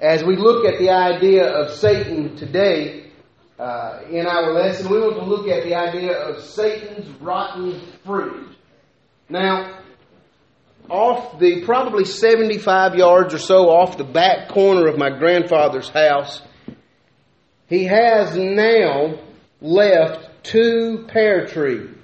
as we look at the idea of Satan today uh, in our lesson, we want to look at the idea of Satan's rotten fruit. Now, off the probably 75 yards or so off the back corner of my grandfather's house, he has now left two pear trees.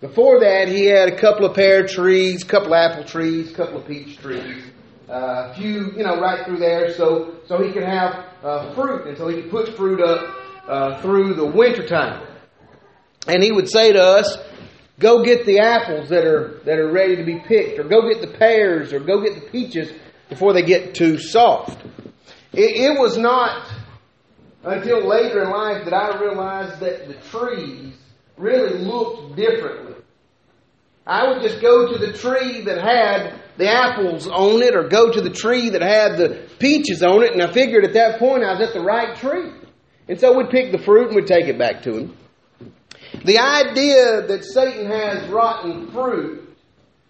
Before that, he had a couple of pear trees, a couple of apple trees, a couple of peach trees, uh, a few, you know, right through there, so so he could have uh, fruit, and so he could put fruit up uh, through the winter time. And he would say to us, Go get the apples that are that are ready to be picked, or go get the pears, or go get the peaches before they get too soft. It, it was not until later in life that I realized that the trees really looked differently. I would just go to the tree that had the apples on it, or go to the tree that had the peaches on it, and I figured at that point I was at the right tree. And so we'd pick the fruit and we'd take it back to him. The idea that Satan has rotten fruit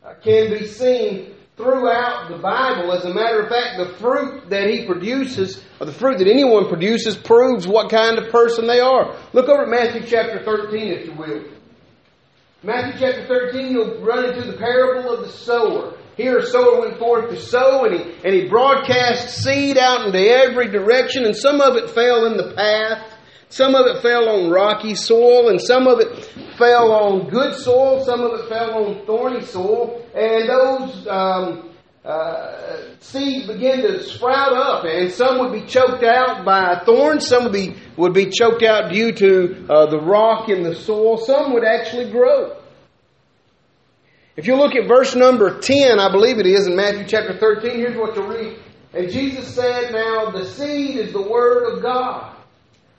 uh, can be seen throughout the Bible. As a matter of fact, the fruit that he produces, or the fruit that anyone produces, proves what kind of person they are. Look over at Matthew chapter 13, if you will. Matthew chapter 13, you'll run into the parable of the sower. Here a sower went forth to sow, and he, and he broadcast seed out into every direction, and some of it fell in the path, some of it fell on rocky soil, and some of it fell on good soil, some of it fell on thorny soil, and those um, uh, seeds begin to sprout up, and some would be choked out by thorns, some would be would be choked out due to uh, the rock in the soil, some would actually grow. If you look at verse number 10, I believe it is, in Matthew chapter 13, here's what you read. And Jesus said, Now the seed is the word of God.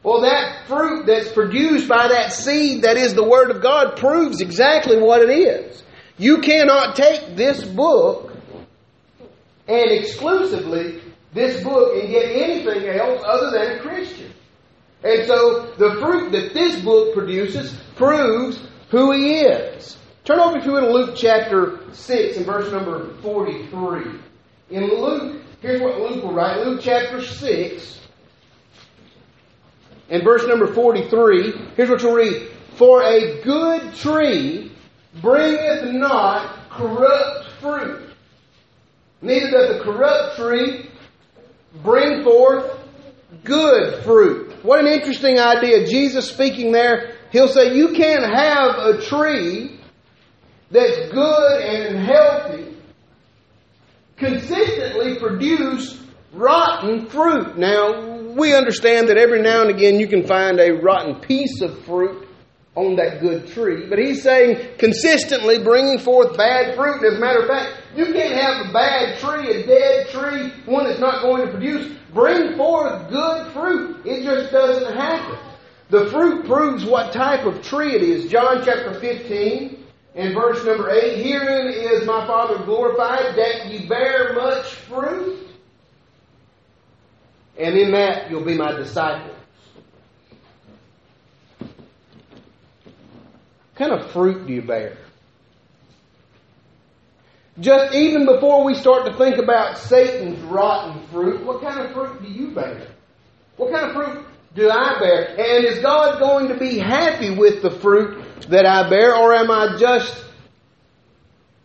Well, that fruit that's produced by that seed that is the Word of God proves exactly what it is. You cannot take this book and exclusively this book and get anything else other than a Christian. And so the fruit that this book produces proves who he is. Turn over to Luke chapter 6 and verse number 43. In Luke, here's what Luke will write. Luke chapter 6 in verse number 43, here's what you'll read. For a good tree bringeth not corrupt fruit. Neither does a corrupt tree bring forth good fruit. What an interesting idea. Jesus speaking there, he'll say, You can't have a tree that's good and healthy consistently produce rotten fruit. Now, we understand that every now and again you can find a rotten piece of fruit on that good tree. But he's saying consistently bringing forth bad fruit. As a matter of fact, you can't have a bad tree, a dead tree, one that's not going to produce. Bring forth good fruit. It just doesn't happen. The fruit proves what type of tree it is. John chapter 15 and verse number 8 Herein is my Father glorified that ye bear much fruit and in that you'll be my disciples. What kind of fruit do you bear? Just even before we start to think about Satan's rotten fruit, what kind of fruit do you bear? What kind of fruit do I bear? And is God going to be happy with the fruit that I bear, or am I just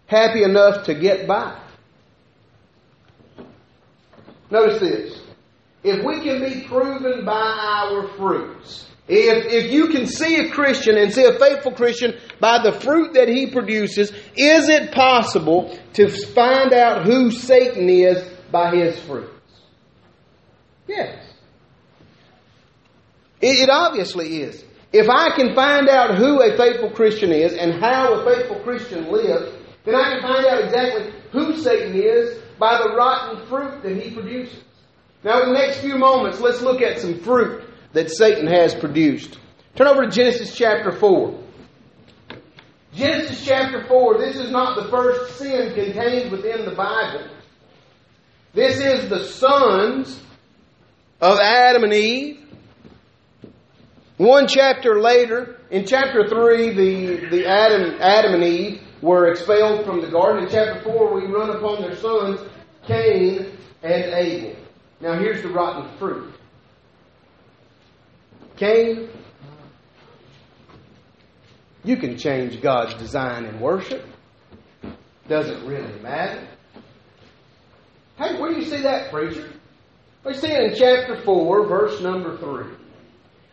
happy enough to get by? Notice this. If we can be proven by our fruits, if, if you can see a Christian and see a faithful Christian by the fruit that he produces, is it possible to find out who Satan is by his fruits? Yes. It, it obviously is. If I can find out who a faithful Christian is and how a faithful Christian lives, then I can find out exactly who Satan is by the rotten fruit that he produces. Now, in the next few moments, let's look at some fruit that Satan has produced. Turn over to Genesis chapter 4. Genesis chapter 4, this is not the first sin contained within the Bible. This is the sons of Adam and Eve. One chapter later, in chapter 3, the, the Adam, Adam and Eve were expelled from the garden. In chapter 4, we run upon their sons, Cain and Abel. Now here's the rotten fruit. Cain, you can change God's design in worship. Doesn't really matter. Hey, where do you see that, preacher? We see it in chapter 4, verse number 3.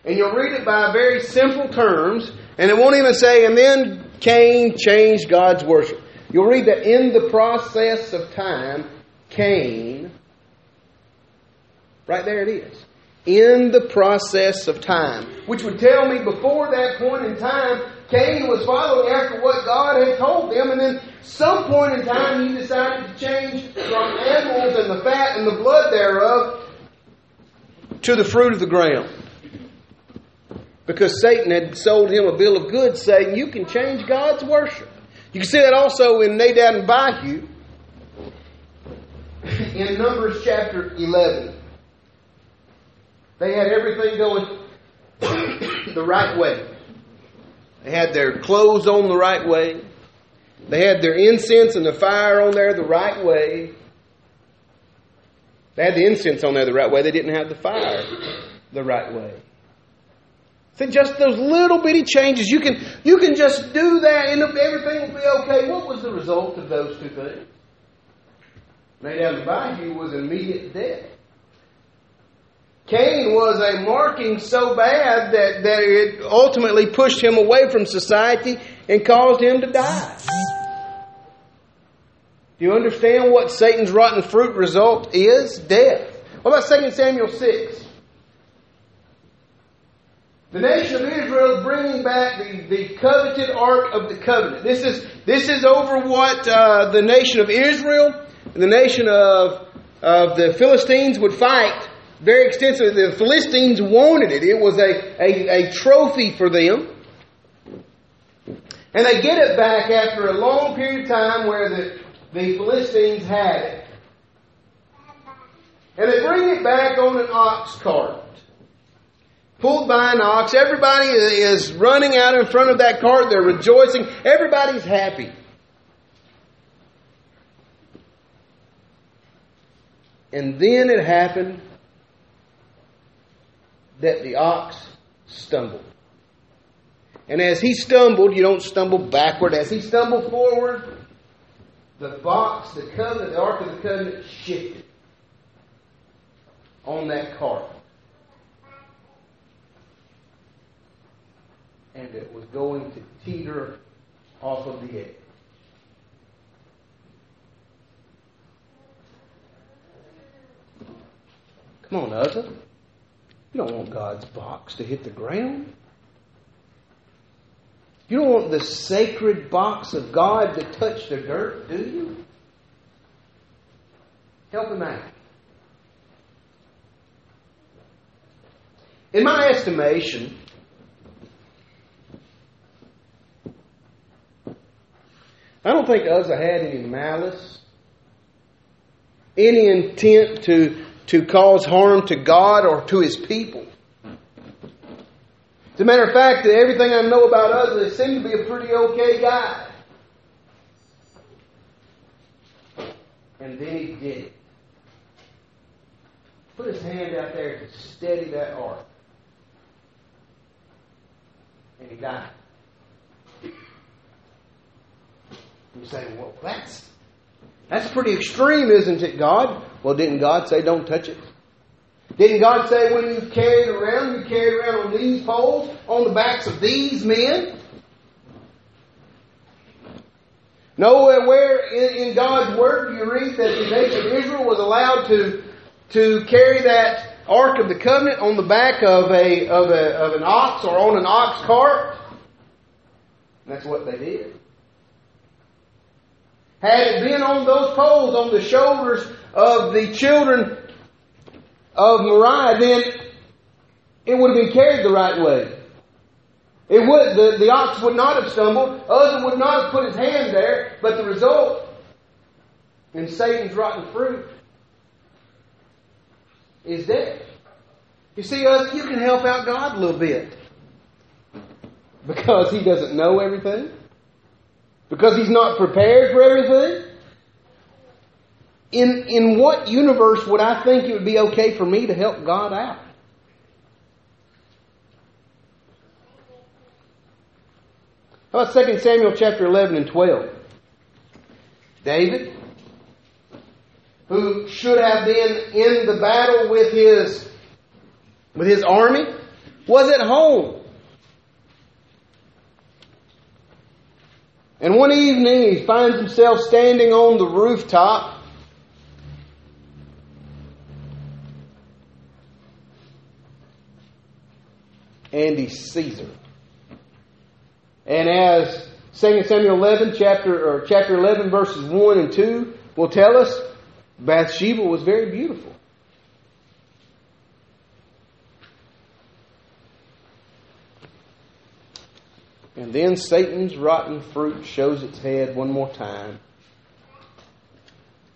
And you'll read it by very simple terms, and it won't even say, and then Cain changed God's worship. You'll read that in the process of time, Cain, right there it is, in the process of time, which would tell me before that point in time, Cain was following after what God had told them, and then some point in time he decided to change from animals and the fat and the blood thereof to the fruit of the ground. Because Satan had sold him a bill of goods saying, You can change God's worship. You can see that also in Nadab and Abihu in Numbers chapter 11. They had everything going the right way. They had their clothes on the right way. They had their incense and the fire on there the right way. They had the incense on there the right way. They didn't have the fire the right way. See, just those little bitty changes, you can you can just do that and everything will be okay. What was the result of those two things? Nadab and Abihu was immediate death. Cain was a marking so bad that, that it ultimately pushed him away from society and caused him to die. Do you understand what Satan's rotten fruit result is? Death. What about 2 Samuel 6? The nation of Israel is bringing back the, the coveted Ark of the Covenant. This is, this is over what uh, the nation of Israel and the nation of, of the Philistines would fight very extensively. The Philistines wanted it. It was a, a, a trophy for them. And they get it back after a long period of time where the, the Philistines had it. And they bring it back on an ox cart. Pulled by an ox. Everybody is running out in front of that cart. They're rejoicing. Everybody's happy. And then it happened that the ox stumbled. And as he stumbled, you don't stumble backward. As he stumbled forward, the box, the covenant, the Ark of the Covenant shifted on that cart. And it was going to teeter off of the edge. Come on, Uzzah. You don't want God's box to hit the ground. You don't want the sacred box of God to touch the dirt, do you? Help him out. In my estimation, I don't think Uzzah had any malice, any intent to to cause harm to God or to his people. As a matter of fact, that everything I know about Uzzah, they seem to be a pretty okay guy. And then he did it. Put his hand out there to steady that ark. And he died. You say, well, that's that's pretty extreme, isn't it, God? Well, didn't God say don't touch it? Didn't God say when you carry it around, you carry it around on these poles, on the backs of these men? Nowhere where in, in God's Word do you read that the nation of Israel was allowed to, to carry that Ark of the Covenant on the back of, a, of, a, of an ox or on an ox cart? And that's what they did. Had it been on those poles on the shoulders of the children of Moriah, then it would have been carried the right way. It would the, the ox would not have stumbled, Uzzah would not have put his hand there, but the result in Satan's rotten fruit is death. You see, Uzzah, you can help out God a little bit. Because he doesn't know everything. Because he's not prepared for everything? in, in what universe would I think it would be okay for me to help God out? How about 2 Samuel chapter 11 and 12? David, who should have been in the battle with his, with his army, was at home. And one evening he finds himself standing on the rooftop and he sees her. And as 2 Samuel 11, chapter, or chapter 11, verses 1 and 2 will tell us, Bathsheba was very beautiful. And then Satan's rotten fruit shows its head one more time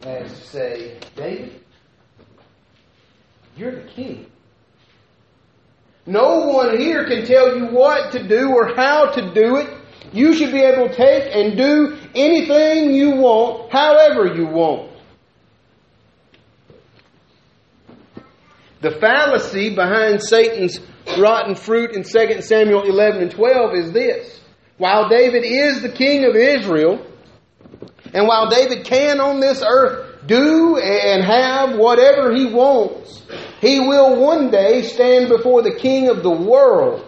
as to say, David, you're the king. No one here can tell you what to do or how to do it. You should be able to take and do anything you want, however you want. The fallacy behind Satan's rotten fruit in 2 Samuel 11 and 12 is this. While David is the king of Israel, and while David can on this earth do and have whatever he wants, he will one day stand before the king of the world.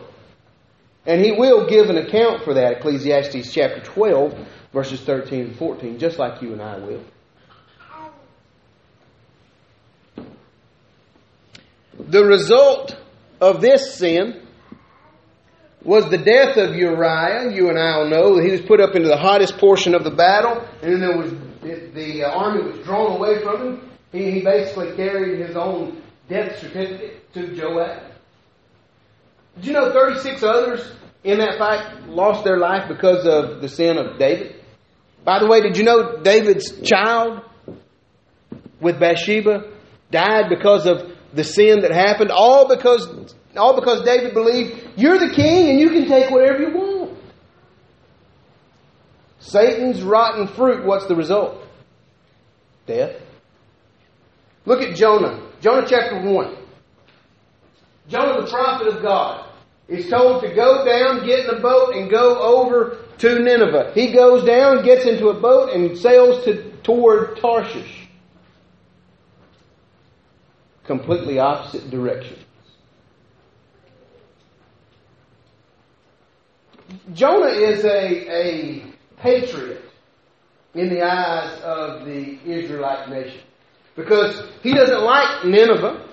And he will give an account for that, Ecclesiastes chapter 12, verses 13 and 14, just like you and I will. The result of this sin was the death of Uriah. You and I will know he was put up into the hottest portion of the battle, and then was the army was drawn away from him. He, he basically carried his own death certificate to Joab. Did you know 36 others in that fight lost their life because of the sin of David? By the way, did you know David's child with Bathsheba died because of the sin that happened? All because all because David believed you're the king and you can take whatever you want. Satan's rotten fruit, what's the result? Death. Look at Jonah. Jonah chapter 1. Jonah, the prophet of God, is told to go down, get in a boat, and go over to Nineveh. He goes down, gets into a boat, and sails to, toward Tarshish. Completely opposite directions. Jonah is a, a patriot in the eyes of the Israelite nation. Because he doesn't like Nineveh.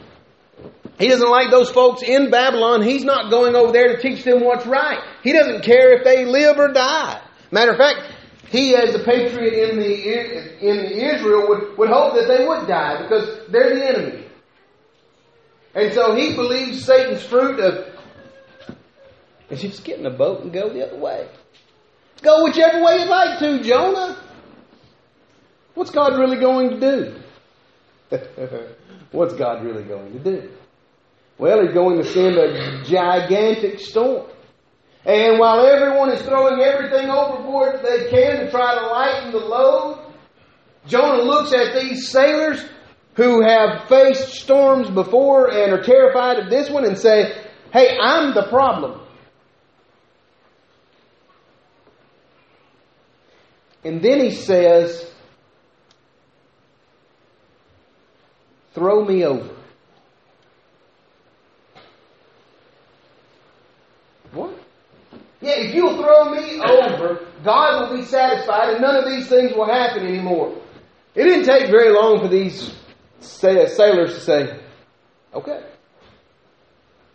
He doesn't like those folks in Babylon. He's not going over there to teach them what's right. He doesn't care if they live or die. Matter of fact, he, as a patriot in the in Israel, would, would hope that they would die because they're the enemy. And so he believes Satan's fruit of is just get in a boat and go the other way. Go whichever way you'd like to, Jonah. What's God really going to do? What's God really going to do? Well, He's going to send a gigantic storm. And while everyone is throwing everything overboard they can to try to lighten the load, Jonah looks at these sailors who have faced storms before and are terrified of this one and say, Hey, I'm the problem. And then he says, Throw me over. What? Yeah, if you'll throw me over, God will be satisfied and none of these things will happen anymore. It didn't take very long for these sailors to say, okay,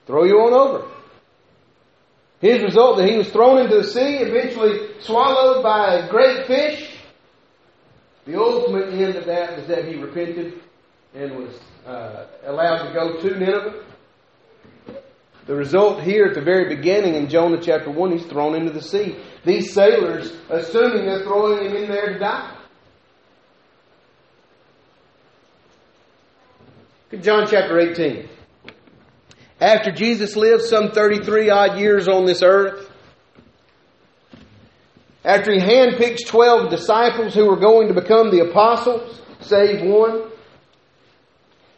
throw you on over. His result that he was thrown into the sea, eventually swallowed by a great fish. The ultimate end of that was that he repented and was uh, allowed to go to Nineveh. The result here at the very beginning in Jonah chapter 1, he's thrown into the sea. These sailors, assuming they're throwing him in there to die. John chapter 18. After Jesus lived some 33 odd years on this earth, after he handpicked 12 disciples who were going to become the apostles, save one.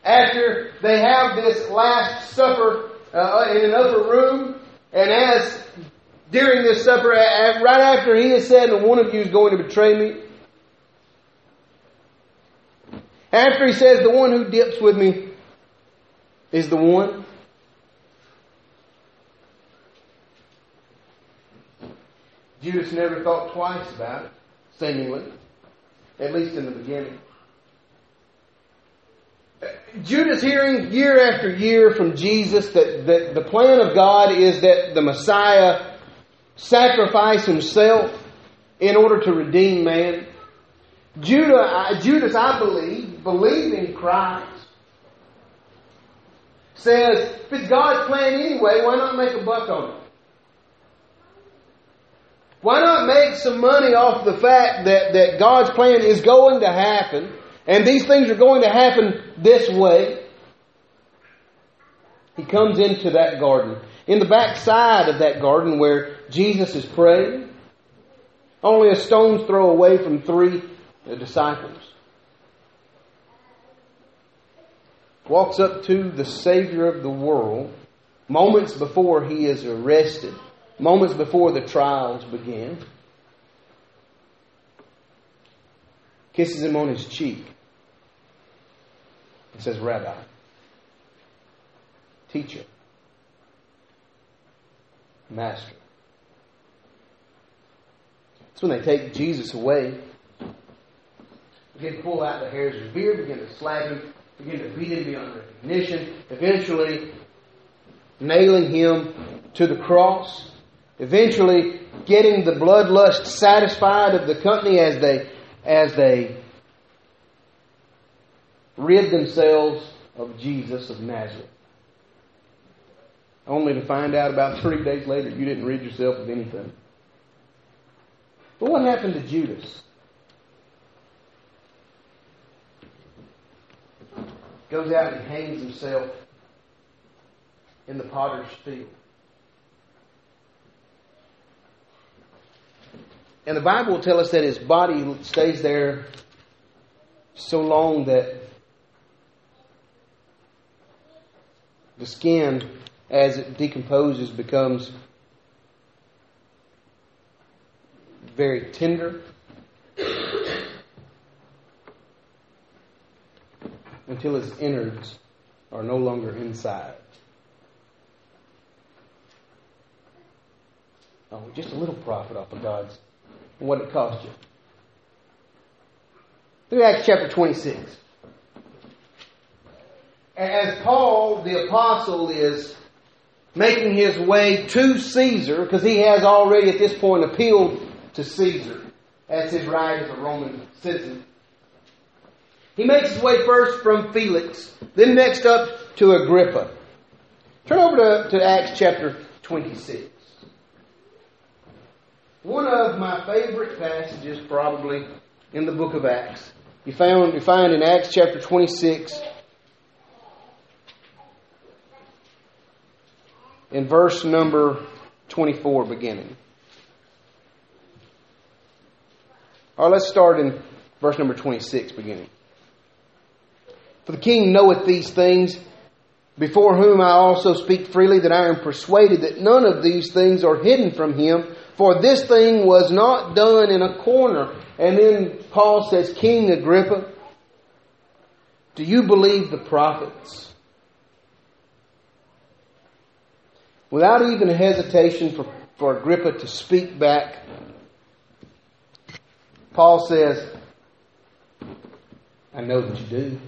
After they have this Last Supper uh, in an upper room, and as during this supper, right after he has said, One of you is going to betray me, after he says, The one who dips with me is the one. Judas never thought twice about it, seemingly, at least in the beginning. Judas hearing year after year from Jesus that, that the plan of God is that the Messiah sacrifice himself in order to redeem man. Judah, Judas, I believe, believing in Christ, says, if it's God's plan anyway, why not make a buck on it? Why not make some money off the fact that, that God's plan is going to happen and these things are going to happen this way? He comes into that garden. In the back side of that garden where Jesus is praying, only a stone's throw away from three disciples. Walks up to the Savior of the world moments before he is arrested moments before the trials begin, kisses him on his cheek, and says, Rabbi, teacher, master. That's when they take Jesus away. Begin to pull out the hairs of his beard, begin to slap him, begin to beat him beyond recognition, eventually nailing him to the cross eventually getting the bloodlust satisfied of the company as they as they rid themselves of Jesus of Nazareth. Only to find out about three days later you didn't rid yourself of anything. But what happened to Judas? Goes out and hangs himself in the potter's field. And the Bible will tell us that his body stays there so long that the skin, as it decomposes, becomes very tender until its innards are no longer inside. Oh, just a little profit off of God's what it cost you. Through Acts chapter 26. As Paul, the apostle, is making his way to Caesar, because he has already at this point appealed to Caesar as his right as a Roman citizen. He makes his way first from Felix, then next up to Agrippa. Turn over to, to Acts chapter 26. One of my favorite passages, probably, in the book of Acts. You, found, you find in Acts chapter 26, in verse number 24, beginning. All right, let's start in verse number 26, beginning. For the king knoweth these things, before whom I also speak freely, that I am persuaded that none of these things are hidden from him for this thing was not done in a corner. And then Paul says, King Agrippa, do you believe the prophets? Without even hesitation for, for Agrippa to speak back, Paul says, I know that you do.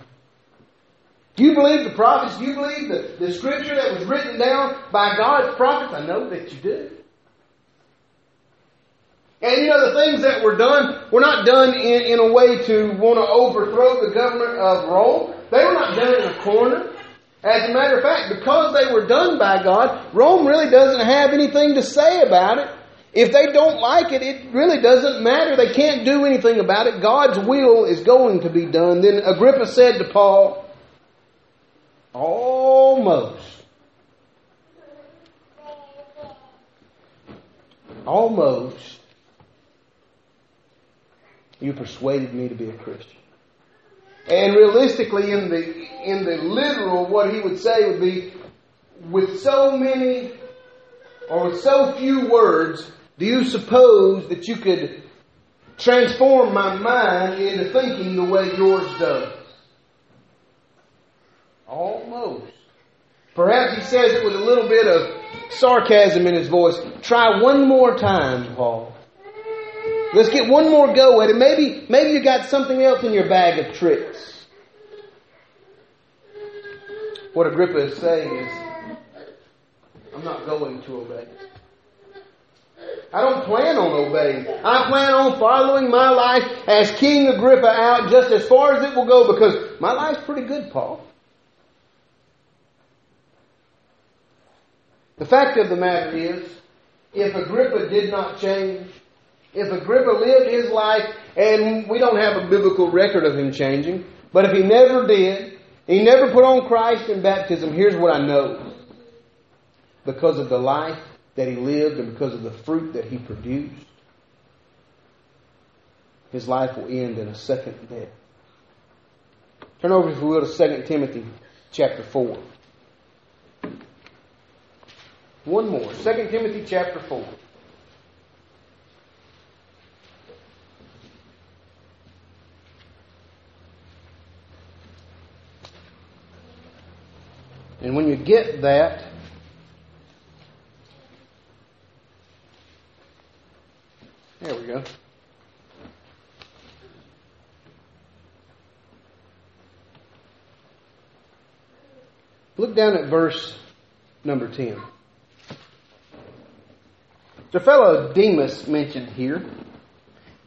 You believe the prophets? You believe the, the scripture that was written down by God's prophets? I know that you do. And you know, the things that were done were not done in, in a way to want to overthrow the government of Rome. They were not done in a corner. As a matter of fact, because they were done by God, Rome really doesn't have anything to say about it. If they don't like it, it really doesn't matter. They can't do anything about it. God's will is going to be done. Then Agrippa said to Paul, Almost. Almost you persuaded me to be a Christian. And realistically, in the in the literal, what he would say would be, with so many or with so few words, do you suppose that you could transform my mind into thinking the way yours does? Almost. Perhaps he says it with a little bit of sarcasm in his voice. Try one more time, Paul. Let's get one more go at it. Maybe, maybe you got something else in your bag of tricks. What Agrippa is saying is, I'm not going to obey. I don't plan on obeying. I plan on following my life as King Agrippa out just as far as it will go because my life's pretty good, Paul. The fact of the matter is, if Agrippa did not change, if Agrippa lived his life, and we don't have a biblical record of him changing, but if he never did, he never put on Christ in baptism, here's what I know. Because of the life that he lived and because of the fruit that he produced, his life will end in a second death. Turn over, if you will, to 2 Timothy chapter 4. One more. 2 Timothy chapter 4. And when you get that, there we go. Look down at verse number 10. A fellow Demas mentioned here.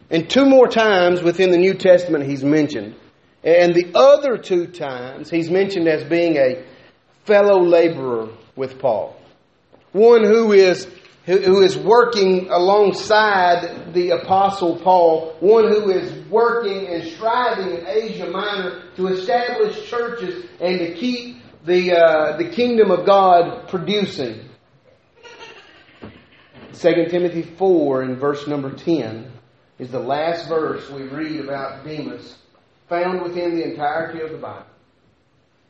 And two more times within the New Testament he's mentioned. And the other two times he's mentioned as being a fellow laborer with Paul. One who is who is working alongside the apostle Paul, one who is working and striving in Asia Minor to establish churches and to keep the uh, the kingdom of God producing. 2 Timothy 4 in verse number 10 is the last verse we read about Demas found within the entirety of the Bible.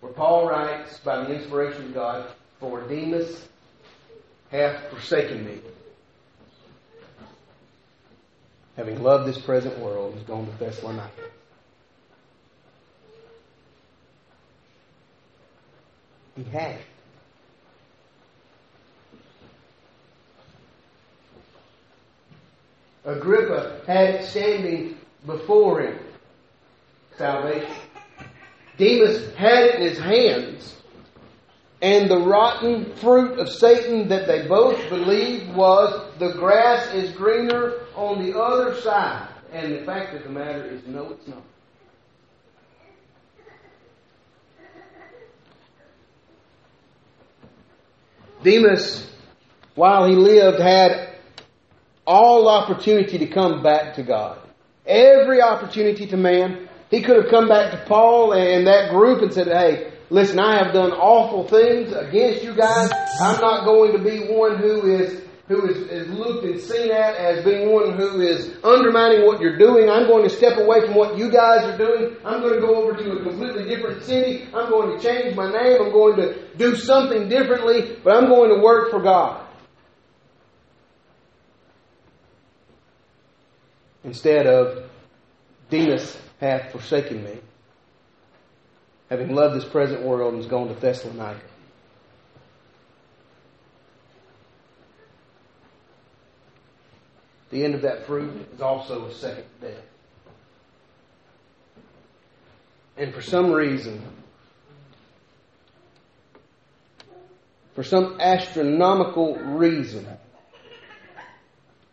Where Paul writes by the inspiration of God, For Demas hath forsaken me. Having loved this present world, is gone to Thessalonica. He had. Agrippa had standing before him salvation. Demas had it in his hands. And the rotten fruit of Satan that they both believed was the grass is greener on the other side. And the fact of the matter is, no, it's not. Demas, while he lived, had all opportunity to come back to God. Every opportunity to man. He could have come back to Paul and that group and said, hey, listen, I have done awful things against you guys. I'm not going to be one who is who is, is looked and seen at as being one who is undermining what you're doing. I'm going to step away from what you guys are doing. I'm going to go over to a completely different city. I'm going to change my name. I'm going to do something differently, but I'm going to work for God. Instead of Demas hath forsaken me, having loved this present world and is gone to Thessalonica. The end of that fruit is also a second death. And for some reason, for some astronomical reason,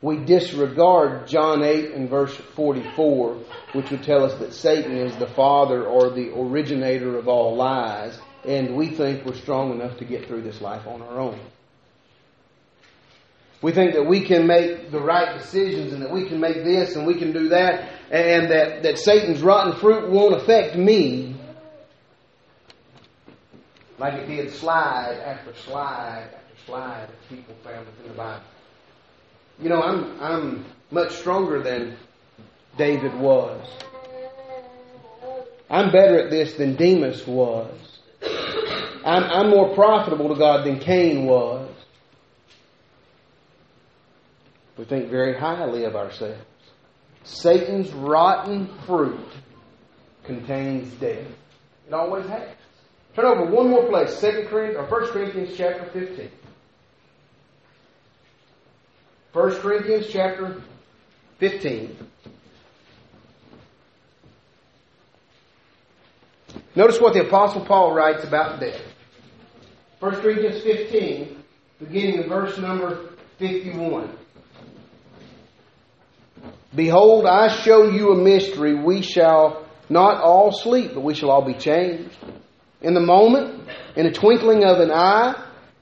we disregard John 8 and verse 44, which would tell us that Satan is the father or the originator of all lies, and we think we're strong enough to get through this life on our own. We think that we can make the right decisions and that we can make this and we can do that, and that, that Satan's rotten fruit won't affect me like it did slide after slide after slide of people found within the Bible. You know, I'm, I'm much stronger than David was. I'm better at this than Demas was. I'm, I'm more profitable to God than Cain was. We think very highly of ourselves. Satan's rotten fruit contains death. It always has. Turn over one more place, Second Corinthians or First Corinthians chapter fifteen. First Corinthians chapter fifteen. Notice what the Apostle Paul writes about death. 1 Corinthians 15, beginning in verse number 51. Behold, I show you a mystery. We shall not all sleep, but we shall all be changed. In the moment, in a twinkling of an eye,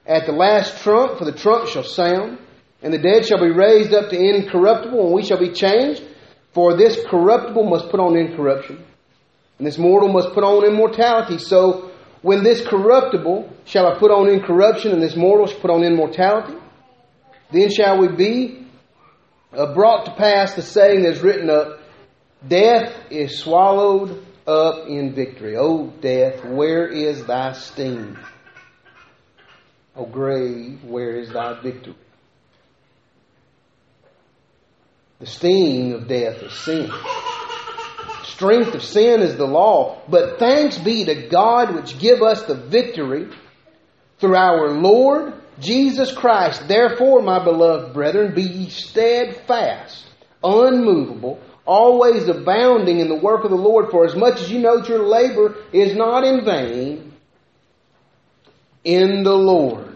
at the last trump, for the trump shall sound, and the dead shall be raised up to incorruptible, and we shall be changed. For this corruptible must put on incorruption, and this mortal must put on immortality. So, when this corruptible shall I put on incorruption, and this mortal shall put on immortality, then shall we be uh, brought to pass the saying that is written up Death is swallowed up in victory. O death, where is thy sting? O grave, where is thy victory? The sting of death is sin. Strength of sin is the law. But thanks be to God which give us the victory through our Lord Jesus Christ. Therefore, my beloved brethren, be ye steadfast, unmovable, always abounding in the work of the Lord, for as much as you know that your labor is not in vain in the Lord.